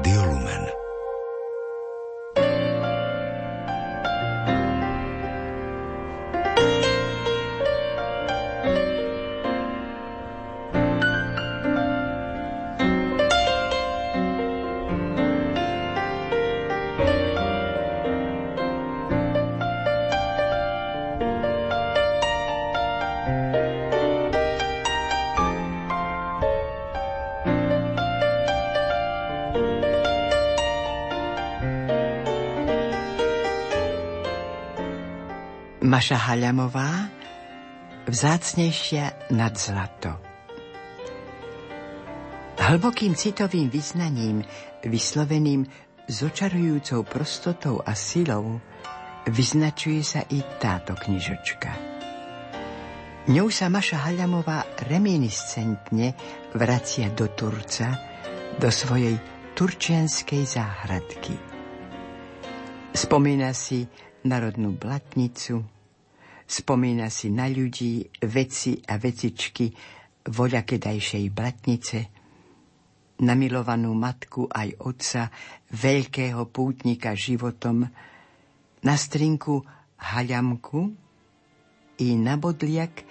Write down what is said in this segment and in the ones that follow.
Radio Lumen. Maša Haľamová, vzácnejšia nad zlato. Hlbokým citovým vyznaním, vysloveným s očarujúcou prostotou a silou, vyznačuje sa i táto knižočka. Ňou sa Maša Haľamová reminiscentne vracia do Turca, do svojej turčianskej záhradky. Spomína si národnú blatnicu, spomína si na ľudí, veci a vecičky voľakedajšej blatnice, na milovanú matku aj otca, veľkého pútnika životom, na strinku Haľamku i na bodliak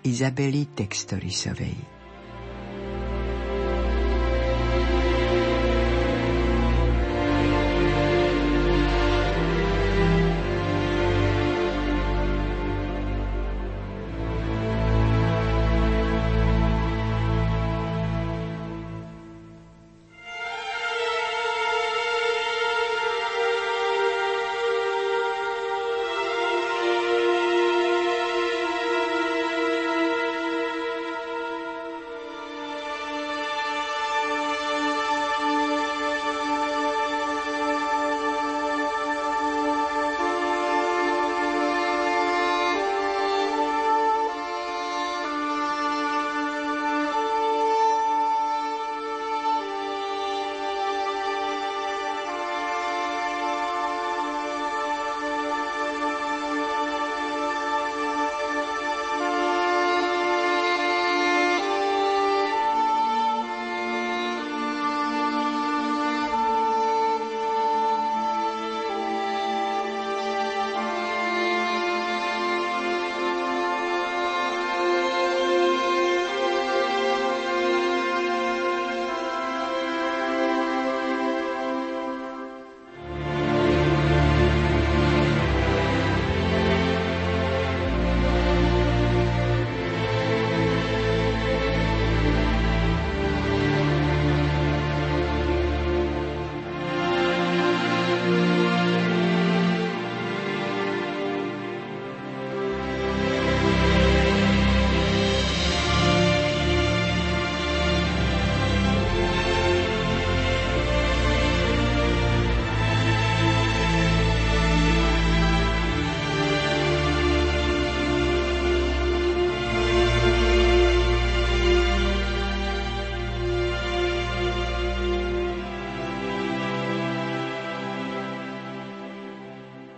Izabely Textorisovej.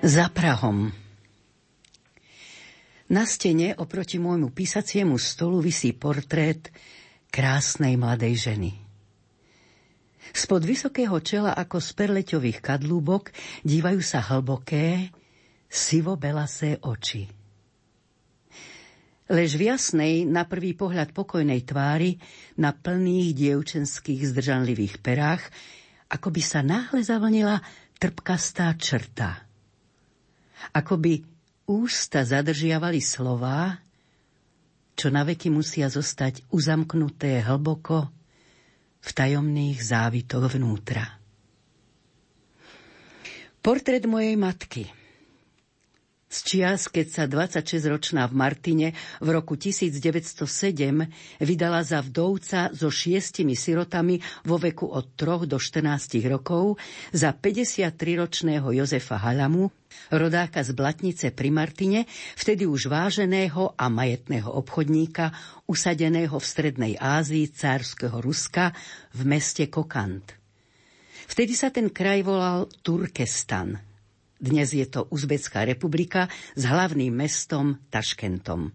Za Prahom Na stene oproti môjmu písaciemu stolu visí portrét krásnej mladej ženy. Spod vysokého čela ako z perleťových kadlúbok dívajú sa hlboké, sivo-belasé oči. Lež v jasnej, na prvý pohľad pokojnej tvári, na plných dievčenských zdržanlivých perách, ako by sa náhle zavlnila trpkastá črta – ako by ústa zadržiavali slová, čo na veky musia zostať uzamknuté hlboko v tajomných závitoch vnútra. Portrét mojej matky – z čias, keď sa 26-ročná v Martine v roku 1907 vydala za vdovca so šiestimi sirotami vo veku od 3 do 14 rokov za 53-ročného Jozefa Halamu, rodáka z Blatnice pri Martine, vtedy už váženého a majetného obchodníka, usadeného v Strednej Ázii cárskeho Ruska v meste Kokant. Vtedy sa ten kraj volal Turkestan – dnes je to Uzbecká republika s hlavným mestom Taškentom.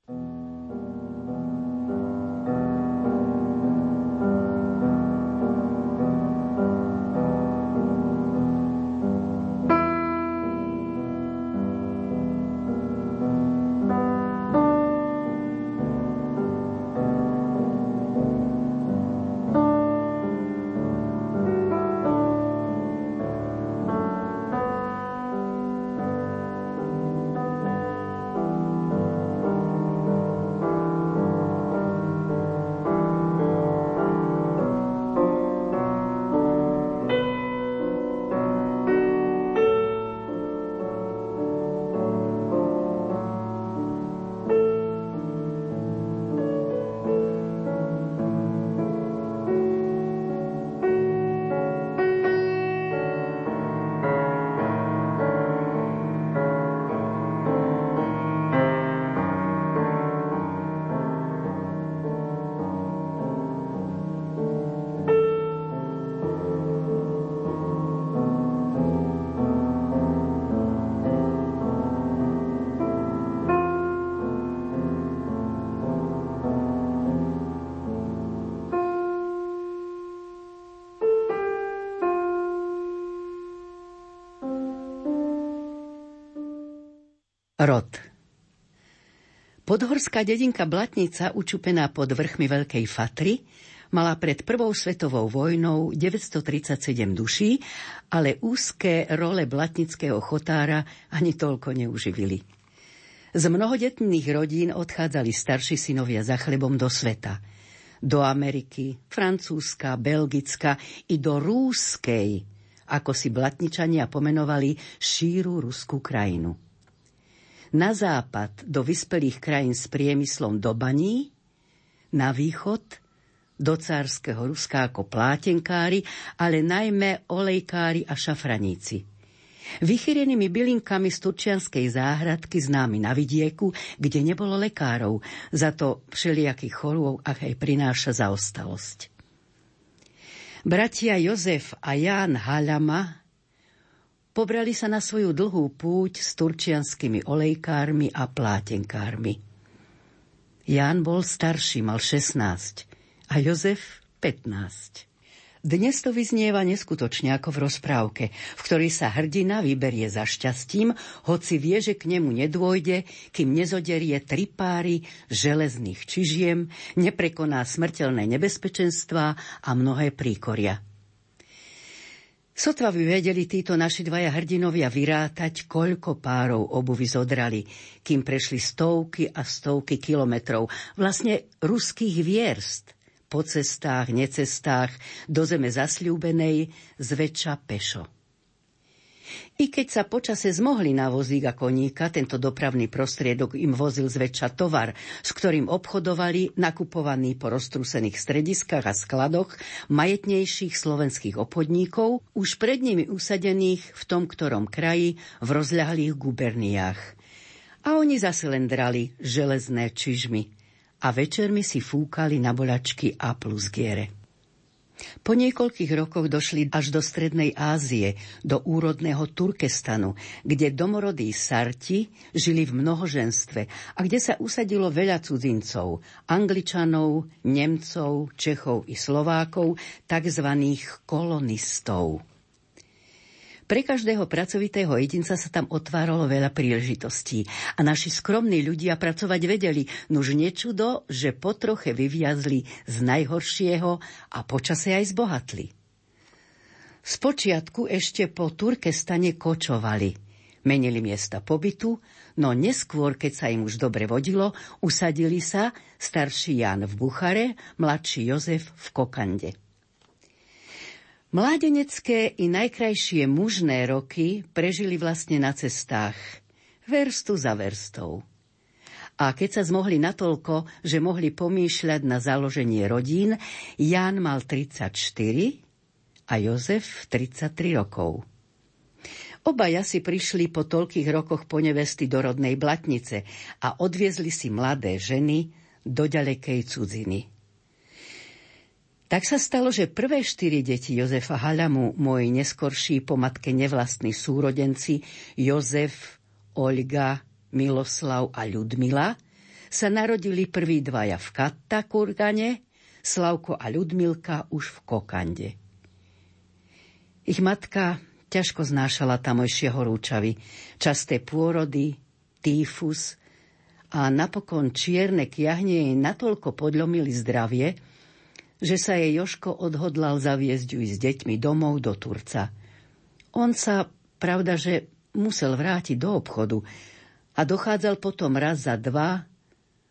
Rod Podhorská dedinka Blatnica, učupená pod vrchmi Veľkej Fatry, mala pred Prvou svetovou vojnou 937 duší, ale úzké role blatnického chotára ani toľko neuživili. Z mnohodetných rodín odchádzali starší synovia za chlebom do sveta. Do Ameriky, Francúzska, Belgicka i do Rúskej, ako si blatničania pomenovali šíru ruskú krajinu na západ do vyspelých krajín s priemyslom do baní, na východ do cárskeho Ruska ako plátenkári, ale najmä olejkári a šafraníci. Vychyrenými bylinkami z turčianskej záhradky známy na vidieku, kde nebolo lekárov, za to všelijakých chorôb aj prináša zaostalosť. Bratia Jozef a Ján Halama pobrali sa na svoju dlhú púť s turčianskými olejkármi a plátenkármi. Ján bol starší, mal 16 a Jozef 15. Dnes to vyznieva neskutočne ako v rozprávke, v ktorej sa hrdina vyberie za šťastím, hoci vie, že k nemu nedôjde, kým nezoderie tri páry železných čižiem, neprekoná smrteľné nebezpečenstvá a mnohé príkoria. Sotva by vedeli títo naši dvaja hrdinovia vyrátať, koľko párov obuvy zodrali, kým prešli stovky a stovky kilometrov, vlastne ruských vierst, po cestách, necestách, do zeme zasľúbenej, zväčša pešo. I keď sa počase zmohli na vozík a koníka, tento dopravný prostriedok im vozil zväčša tovar, s ktorým obchodovali nakupovaní po roztrúsených strediskách a skladoch majetnejších slovenských obchodníkov, už pred nimi usadených v tom ktorom kraji v rozľahlých guberniách. A oni zase len drali železné čižmy a večermi si fúkali na bolačky a plus giere. Po niekoľkých rokoch došli až do Strednej Ázie, do úrodného Turkestanu, kde domorodí Sarti žili v mnohoženstve a kde sa usadilo veľa cudzincov, Angličanov, Nemcov, Čechov i Slovákov, tzv. kolonistov. Pre každého pracovitého jedinca sa tam otváralo veľa príležitostí a naši skromní ľudia pracovať vedeli, nuž nečudo, že potroche vyviazli z najhoršieho a počase aj zbohatli. Spočiatku ešte po Turkestane kočovali. Menili miesta pobytu, no neskôr, keď sa im už dobre vodilo, usadili sa starší Jan v Buchare, mladší Jozef v Kokande. Mládenecké i najkrajšie mužné roky prežili vlastne na cestách, verstu za verstou. A keď sa zmohli natoľko, že mohli pomýšľať na založenie rodín, Ján mal 34 a Jozef 33 rokov. Obaja si prišli po toľkých rokoch po nevesty do rodnej blatnice a odviezli si mladé ženy do ďalekej cudziny. Tak sa stalo, že prvé štyri deti Jozefa Halamu, moji neskorší po matke nevlastní súrodenci Jozef, Olga, Miloslav a Ľudmila, sa narodili prví dvaja v Katta Kurgane, Slavko a Ľudmilka už v Kokande. Ich matka ťažko znášala tamojšie horúčavy, časté pôrody, týfus a napokon čierne kiahne jej natoľko podlomili zdravie, že sa jej Joško odhodlal zaviesť ju s deťmi domov do Turca. On sa, pravda, že musel vrátiť do obchodu a dochádzal potom raz za dva,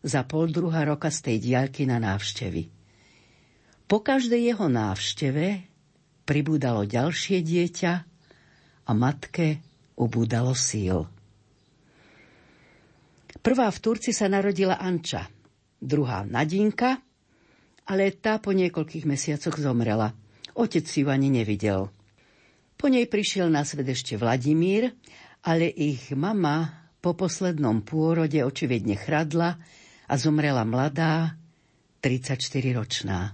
za pol druhá roka z tej diaľky na návštevy. Po každej jeho návšteve pribúdalo ďalšie dieťa a matke ubúdalo síl. Prvá v Turci sa narodila Anča, druhá Nadinka ale tá po niekoľkých mesiacoch zomrela. Otec si ju ani nevidel. Po nej prišiel na svet ešte Vladimír, ale ich mama po poslednom pôrode očividne chradla a zomrela mladá, 34-ročná.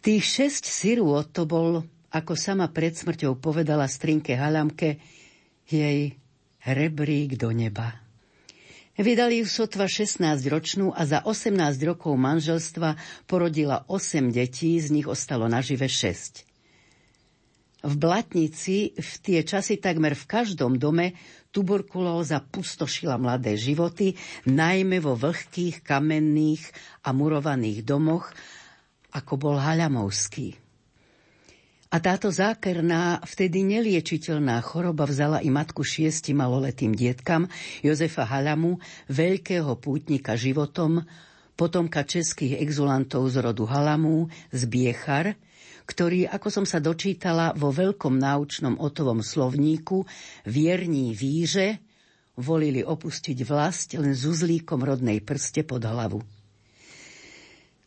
Tých šesť sirôt to bol, ako sama pred smrťou povedala strinke Halamke, jej rebrík do neba. Vydali ju sotva 16-ročnú a za 18 rokov manželstva porodila 8 detí, z nich ostalo nažive 6. V Blatnici v tie časy takmer v každom dome tuberkulóza pustošila mladé životy, najmä vo vlhkých, kamenných a murovaných domoch, ako bol Haľamovský. A táto zákerná, vtedy neliečiteľná choroba vzala i matku šiesti maloletým dietkam Jozefa Halamu, veľkého pútnika životom, potomka českých exulantov z rodu Halamu, z Biechar – ktorý, ako som sa dočítala vo veľkom náučnom otovom slovníku, vierní víže, volili opustiť vlast len s uzlíkom rodnej prste pod hlavu.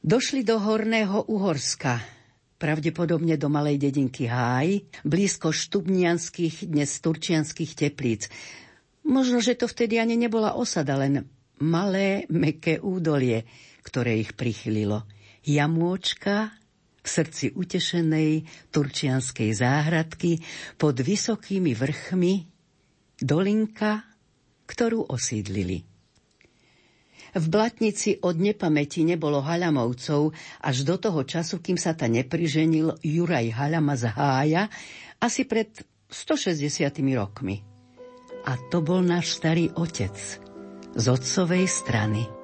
Došli do Horného Uhorska, pravdepodobne do malej dedinky Háj, blízko štubnianských, dnes turčianských teplíc. Možno, že to vtedy ani nebola osada, len malé, meké údolie, ktoré ich prichylilo. Jamôčka v srdci utešenej turčianskej záhradky pod vysokými vrchmi dolinka, ktorú osídlili. V Blatnici od nepamäti nebolo Halamovcov až do toho času, kým sa ta nepriženil Juraj Halama z Hája asi pred 160 rokmi. A to bol náš starý otec z otcovej strany.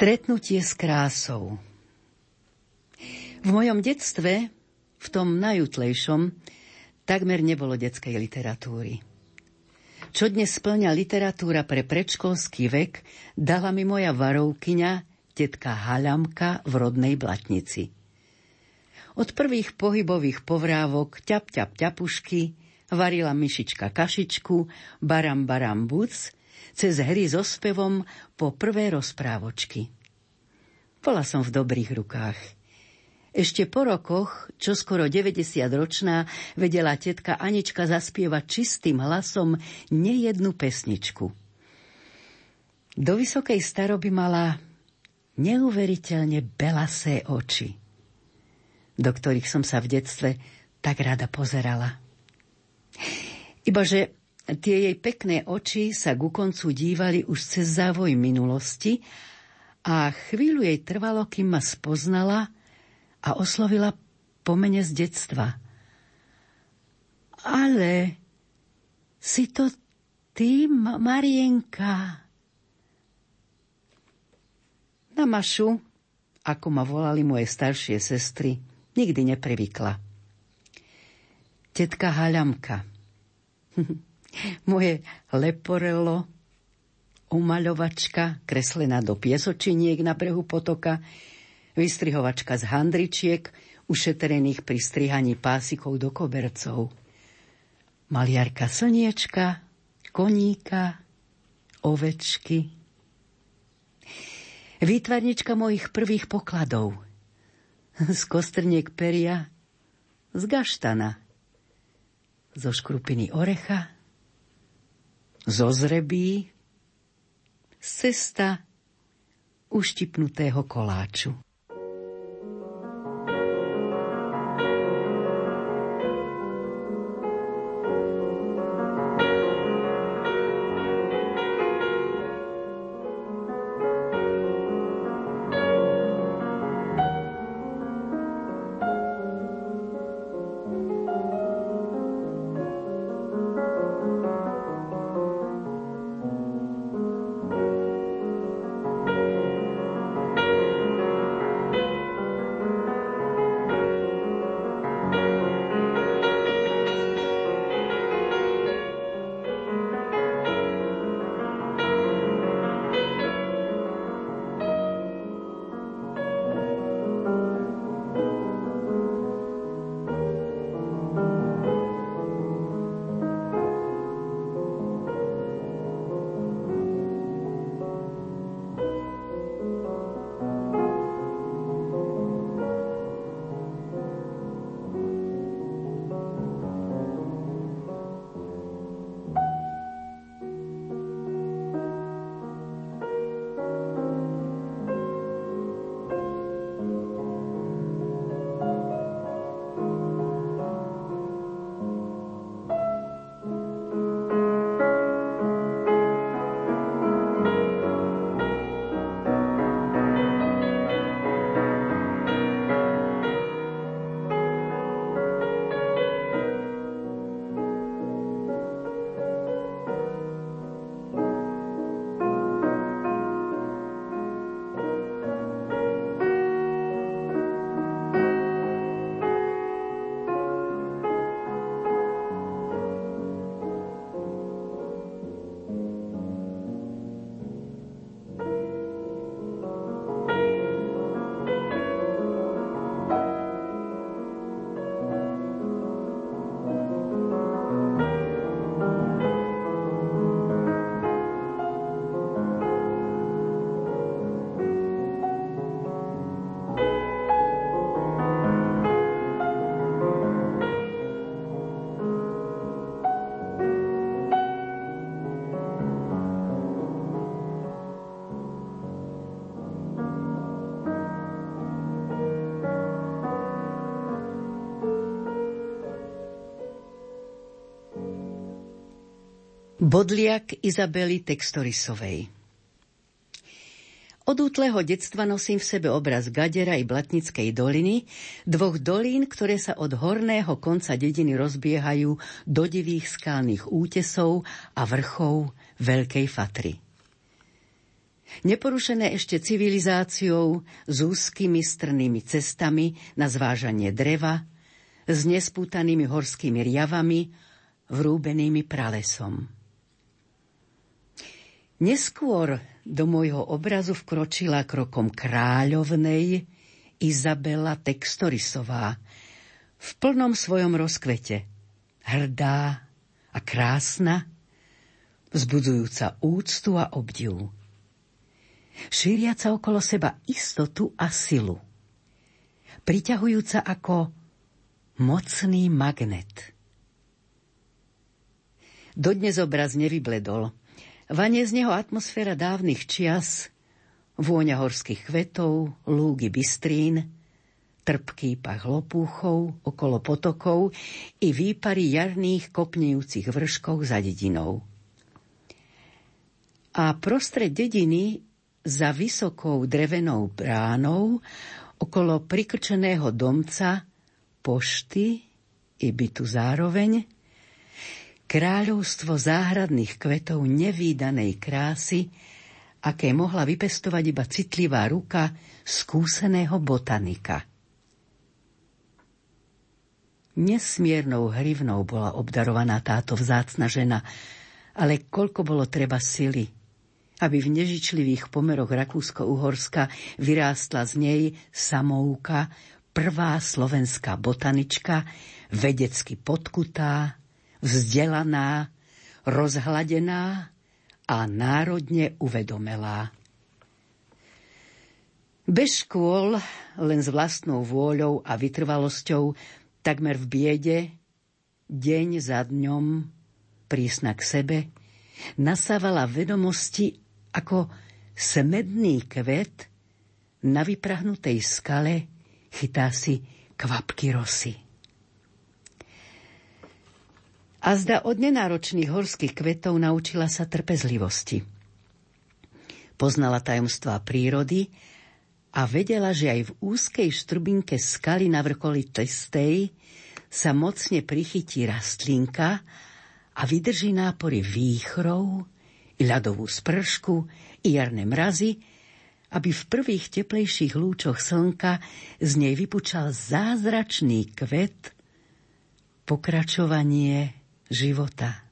Stretnutie s krásou. V mojom detstve, v tom najutlejšom, takmer nebolo detskej literatúry. Čo dnes splňa literatúra pre predškolský vek, dala mi moja varovkyňa, tetka Haľamka v rodnej Blatnici. Od prvých pohybových povrávok ťap ťap ťapušky varila myšička kašičku, baram baram buc, cez hry so spevom po prvé rozprávočky. Bola som v dobrých rukách. Ešte po rokoch, čo skoro 90-ročná, vedela tetka Anička zaspievať čistým hlasom nejednu pesničku. Do vysokej staroby mala neuveriteľne belasé oči, do ktorých som sa v detstve tak rada pozerala. Ibaže Tie jej pekné oči sa ku koncu dívali už cez závoj minulosti a chvíľu jej trvalo, kým ma spoznala a oslovila po mene z detstva. Ale si to ty, Marienka? Na Mašu, ako ma volali moje staršie sestry, nikdy neprivykla. Tetka Haľamka. Moje leporelo, umaľovačka, kreslená do piesočiniek na brehu potoka, vystrihovačka z handričiek, ušetrených pri strihaní pásikov do kobercov. Maliarka slniečka, koníka, ovečky. Výtvarnička mojich prvých pokladov. Z kostrniek peria, z gaštana, zo škrupiny orecha, zo zrebí, cesta uštipnutého koláču. Bodliak Izabely Textorisovej Od útleho detstva nosím v sebe obraz Gadera i Blatnickej doliny, dvoch dolín, ktoré sa od horného konca dediny rozbiehajú do divých skalných útesov a vrchov Veľkej Fatry. Neporušené ešte civilizáciou s úzkými strnými cestami na zvážanie dreva, s nespútanými horskými riavami, vrúbenými pralesom. Neskôr do môjho obrazu vkročila krokom kráľovnej Izabela Textorisová v plnom svojom rozkvete. Hrdá a krásna, vzbudzujúca úctu a obdiv. Šíriaca okolo seba istotu a silu. Priťahujúca ako mocný magnet. Dodnes obraz nevybledol – Vanie z neho atmosféra dávnych čias, vôňa horských kvetov, lúgy bystrín, trpký pach lopúchov okolo potokov i výpary jarných kopnejúcich vrškov za dedinou. A prostred dediny za vysokou drevenou bránou okolo prikrčeného domca pošty i bytu zároveň kráľovstvo záhradných kvetov nevýdanej krásy, aké mohla vypestovať iba citlivá ruka skúseného botanika. Nesmiernou hrivnou bola obdarovaná táto vzácna žena, ale koľko bolo treba sily, aby v nežičlivých pomeroch Rakúsko-Uhorska vyrástla z nej samouka, prvá slovenská botanička, vedecky podkutá, vzdelaná, rozhladená a národne uvedomelá. Bez škôl, len s vlastnou vôľou a vytrvalosťou, takmer v biede, deň za dňom, prísna k sebe, nasávala vedomosti ako smedný kvet na vyprahnutej skale chytá si kvapky rosy. A zda od nenáročných horských kvetov naučila sa trpezlivosti. Poznala tajomstvá prírody a vedela, že aj v úzkej štrbinke skaly na vrcholi Testej sa mocne prichytí rastlinka a vydrží nápory výchrov, i ľadovú spršku, i jarné mrazy, aby v prvých teplejších lúčoch slnka z nej vypučal zázračný kvet, pokračovanie života.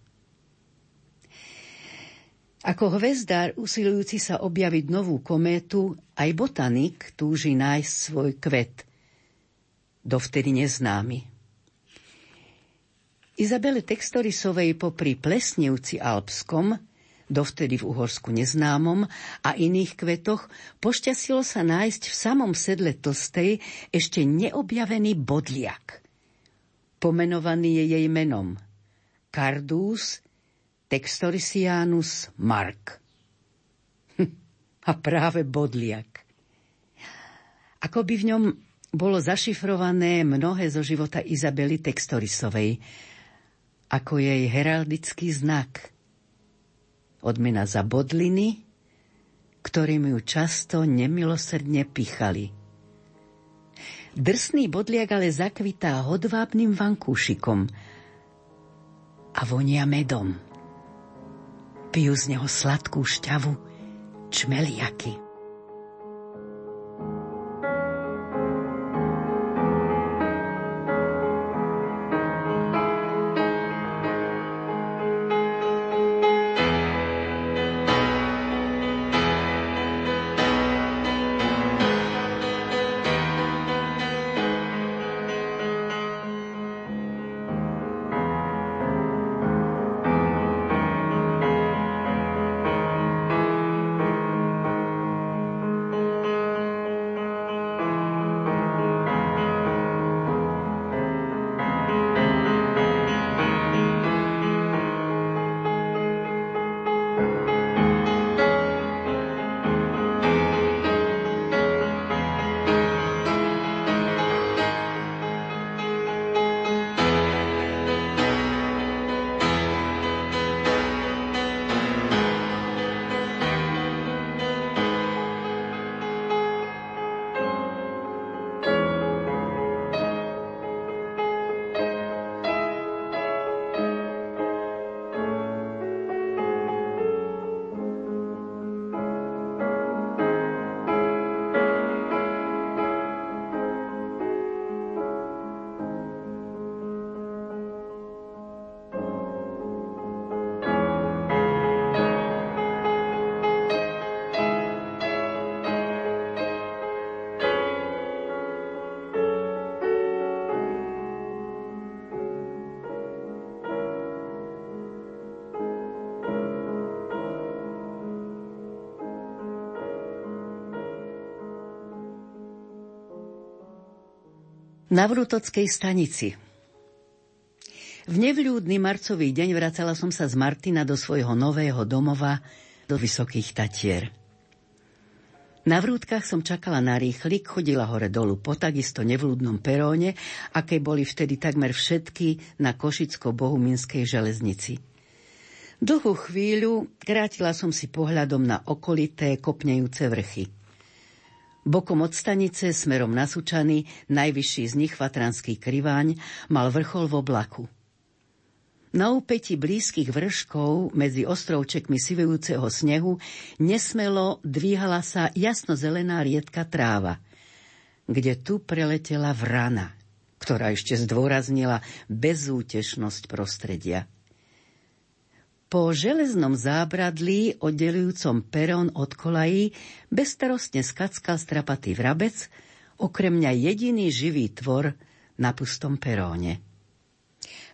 Ako hvezdár usilujúci sa objaviť novú kométu, aj botanik túži nájsť svoj kvet, dovtedy neznámy. Izabele Textorisovej popri Plesnevci Alpskom, dovtedy v Uhorsku neznámom, a iných kvetoch pošťastilo sa nájsť v samom sedle Tlstej ešte neobjavený bodliak. Pomenovaný je jej menom – Cardus Textorisianus Mark. A práve bodliak. Ako by v ňom bolo zašifrované mnohé zo života Izabely Textorisovej, ako jej heraldický znak. Odmena za bodliny, ktorými ju často nemilosrdne pichali. Drsný bodliak ale zakvitá hodvábnym vankúšikom – a vonia medom. Pijú z neho sladkú šťavu čmeliaky. Na Vrutockej stanici. V nevľúdny marcový deň vracala som sa z Martina do svojho nového domova do Vysokých Tatier. Na vrútkach som čakala na rýchlik, chodila hore dolu po takisto nevľúdnom peróne, aké boli vtedy takmer všetky na Košicko-Bohuminskej železnici. Dlhú chvíľu krátila som si pohľadom na okolité kopnejúce vrchy. Bokom od stanice, smerom na Sučany, najvyšší z nich, Fatranský kriváň, mal vrchol v oblaku. Na úpeti blízkych vrškov medzi ostrovčekmi sivujúceho snehu nesmelo dvíhala sa jasno-zelená riedka tráva, kde tu preletela vrana, ktorá ešte zdôraznila bezútešnosť prostredia – po železnom zábradlí oddelujúcom perón od kolají bezstarostne skackal strapatý vrabec, okrem mňa jediný živý tvor na pustom peróne.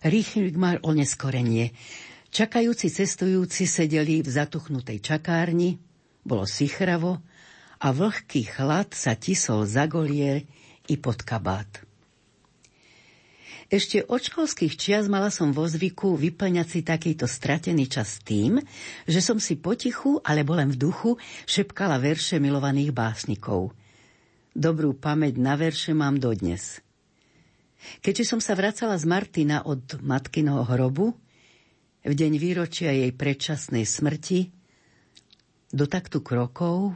Rýchlik mal oneskorenie. Čakajúci cestujúci sedeli v zatuchnutej čakárni, bolo sichravo a vlhký chlad sa tisol za golier i pod kabát. Ešte od školských čias mala som vo zvyku vyplňať si takýto stratený čas tým, že som si potichu, alebo len v duchu, šepkala verše milovaných básnikov. Dobrú pamäť na verše mám dodnes. Keďže som sa vracala z Martina od matkyného hrobu, v deň výročia jej predčasnej smrti, do taktu krokov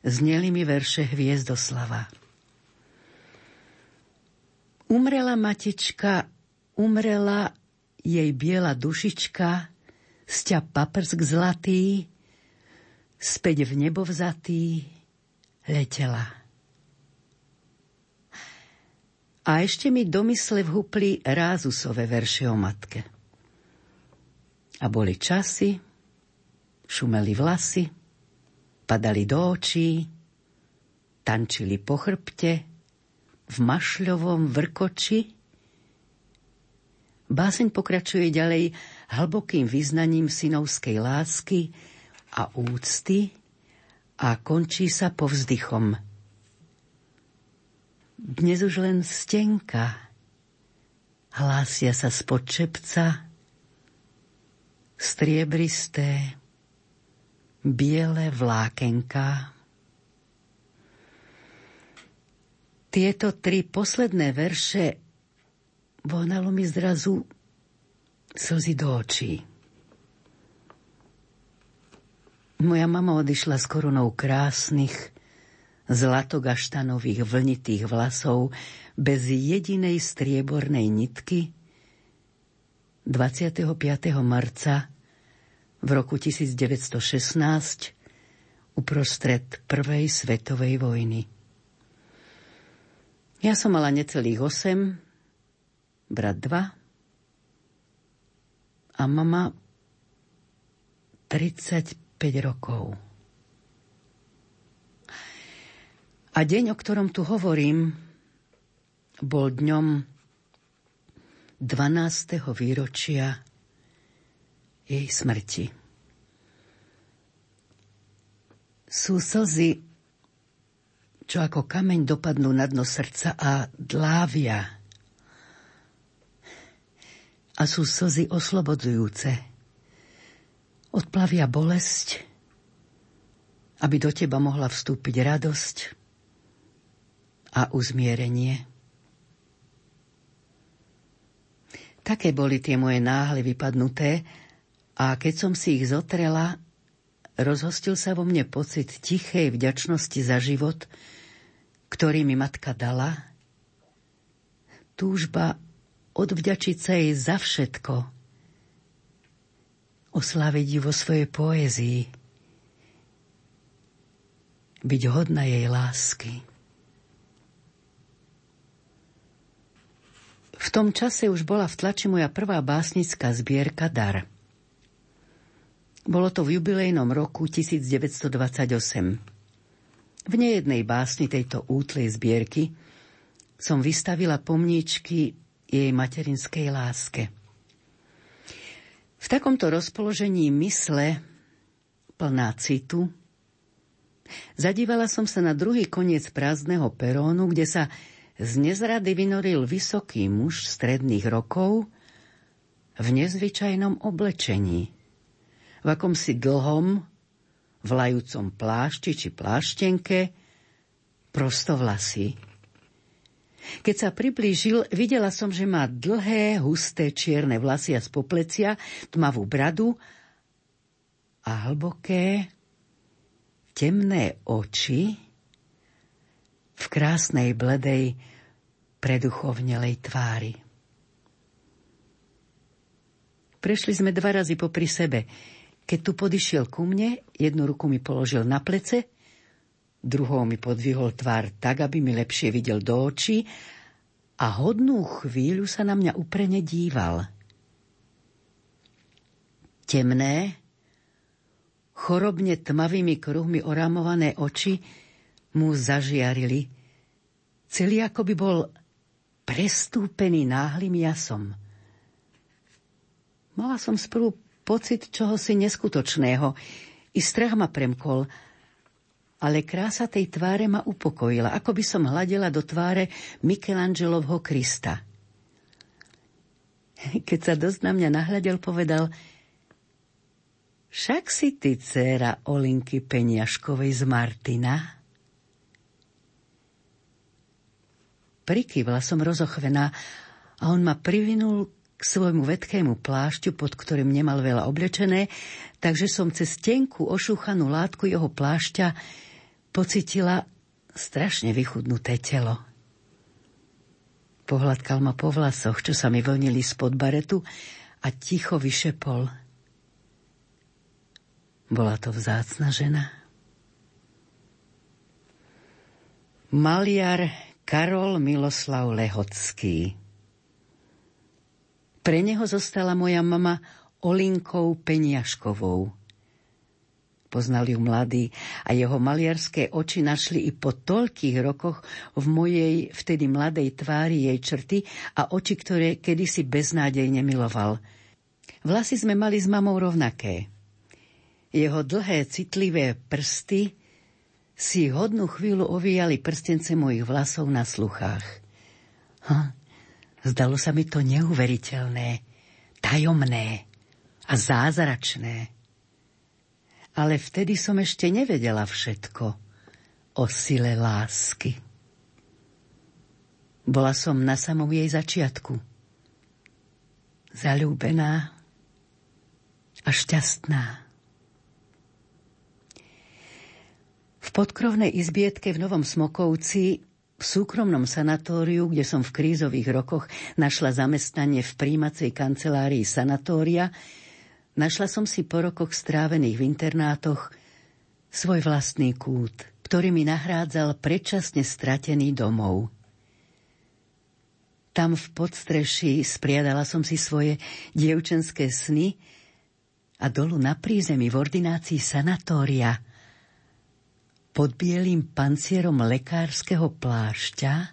zneli mi verše Hviezdoslava. Umrela matička, umrela jej biela dušička, sťa paprsk zlatý, späť v nebo vzatý, letela. A ešte mi do mysle vhupli rázusové verše o matke. A boli časy, šumeli vlasy, padali do očí, tančili po chrbte, v mašľovom vrkoči? Báseň pokračuje ďalej hlbokým vyznaním synovskej lásky a úcty a končí sa povzdychom. Dnes už len stenka, hlásia sa spod čepca, striebristé, biele vlákenka. Tieto tri posledné verše vohnalo mi zrazu slzy do očí. Moja mama odišla s korunou krásnych, zlatogaštanových vlnitých vlasov bez jedinej striebornej nitky 25. marca v roku 1916 uprostred Prvej svetovej vojny. Ja som mala necelých 8, brat 2 a mama 35 rokov. A deň, o ktorom tu hovorím, bol dňom 12. výročia jej smrti. Sú slzy čo ako kameň dopadnú na dno srdca a dlávia. A sú slzy oslobodzujúce. Odplavia bolesť, aby do teba mohla vstúpiť radosť a uzmierenie. Také boli tie moje náhle vypadnuté a keď som si ich zotrela, rozhostil sa vo mne pocit tichej vďačnosti za život, ktorý mi matka dala, túžba odvďačiť sa jej za všetko, oslaviť ju vo svojej poézii, byť hodná jej lásky. V tom čase už bola v tlači moja prvá básnická zbierka Dar. Bolo to v jubilejnom roku 1928. V nejednej básni tejto útlej zbierky som vystavila pomníčky jej materinskej láske. V takomto rozpoložení mysle, plná citu, zadívala som sa na druhý koniec prázdneho perónu, kde sa z nezrady vynoril vysoký muž stredných rokov v nezvyčajnom oblečení. V akomsi dlhom, vlajúcom plášti či pláštenke, prostovlasy. Keď sa priblížil, videla som, že má dlhé, husté čierne vlasy a z poplecia, tmavú bradu a hlboké, temné oči, v krásnej bledej preduchovnelej tvári. Prešli sme dva razy popri sebe. Keď tu podišiel ku mne, jednu ruku mi položil na plece, druhou mi podvihol tvár tak, aby mi lepšie videl do očí a hodnú chvíľu sa na mňa uprene díval. Temné, chorobne tmavými kruhmi oramované oči mu zažiarili, celý ako by bol prestúpený náhlým jasom. Mala som sprvu pocit čohosi neskutočného. I strach ma premkol, ale krása tej tváre ma upokojila, ako by som hľadela do tváre Michelangelovho Krista. Keď sa dosť na mňa nahľadel, povedal Však si ty dcéra Olinky Peniaškovej z Martina? Prikyvla som rozochvená a on ma privinul svojmu vetkému plášťu, pod ktorým nemal veľa oblečené, takže som cez tenkú ošúchanú látku jeho plášťa pocitila strašne vychudnuté telo. Pohľadkal ma po vlasoch, čo sa mi vlnili spod baretu a ticho vyšepol. Bola to vzácna žena. Maliar Karol Miloslav Lehocký. Pre neho zostala moja mama Olinkou Peniaškovou. Poznal ju mladý a jeho maliarské oči našli i po toľkých rokoch v mojej vtedy mladej tvári jej črty a oči, ktoré kedysi beznádejne miloval. Vlasy sme mali s mamou rovnaké. Jeho dlhé, citlivé prsty si hodnú chvíľu ovíjali prstence mojich vlasov na sluchách. Ha, zdalo sa mi to neuveriteľné, tajomné a zázračné. Ale vtedy som ešte nevedela všetko o sile lásky. Bola som na samom jej začiatku. Zalúbená a šťastná. V podkrovnej izbietke v Novom Smokovci v súkromnom sanatóriu, kde som v krízových rokoch našla zamestnanie v príjmacej kancelárii sanatória, našla som si po rokoch strávených v internátoch svoj vlastný kút, ktorý mi nahrádzal predčasne stratený domov. Tam v podstreší spriadala som si svoje dievčenské sny a dolu na prízemí v ordinácii sanatória – pod bielým pancierom lekárskeho plášťa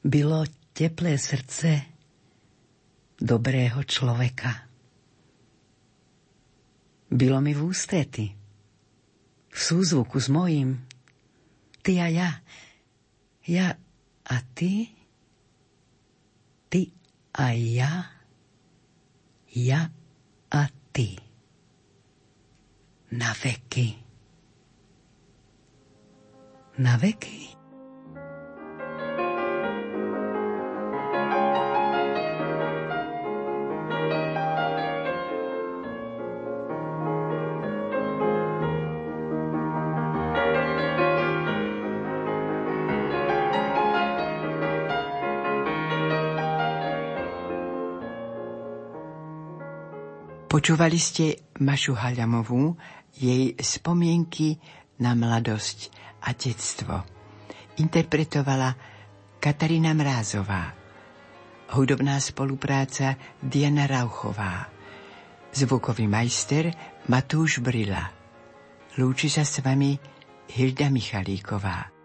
bylo teplé srdce dobrého človeka. Bylo mi v ústrety, v súzvuku s mojím. Ty a ja, ja a ty, ty a ja, ja a ty. Na veky na veky. Počúvali ste Mašu Haľamovú, jej spomienky na mladosť a detstvo. Interpretovala Katarína Mrázová. Hudobná spolupráca Diana Rauchová. Zvukový majster Matúš Brila. Lúči sa s vami Hilda Michalíková.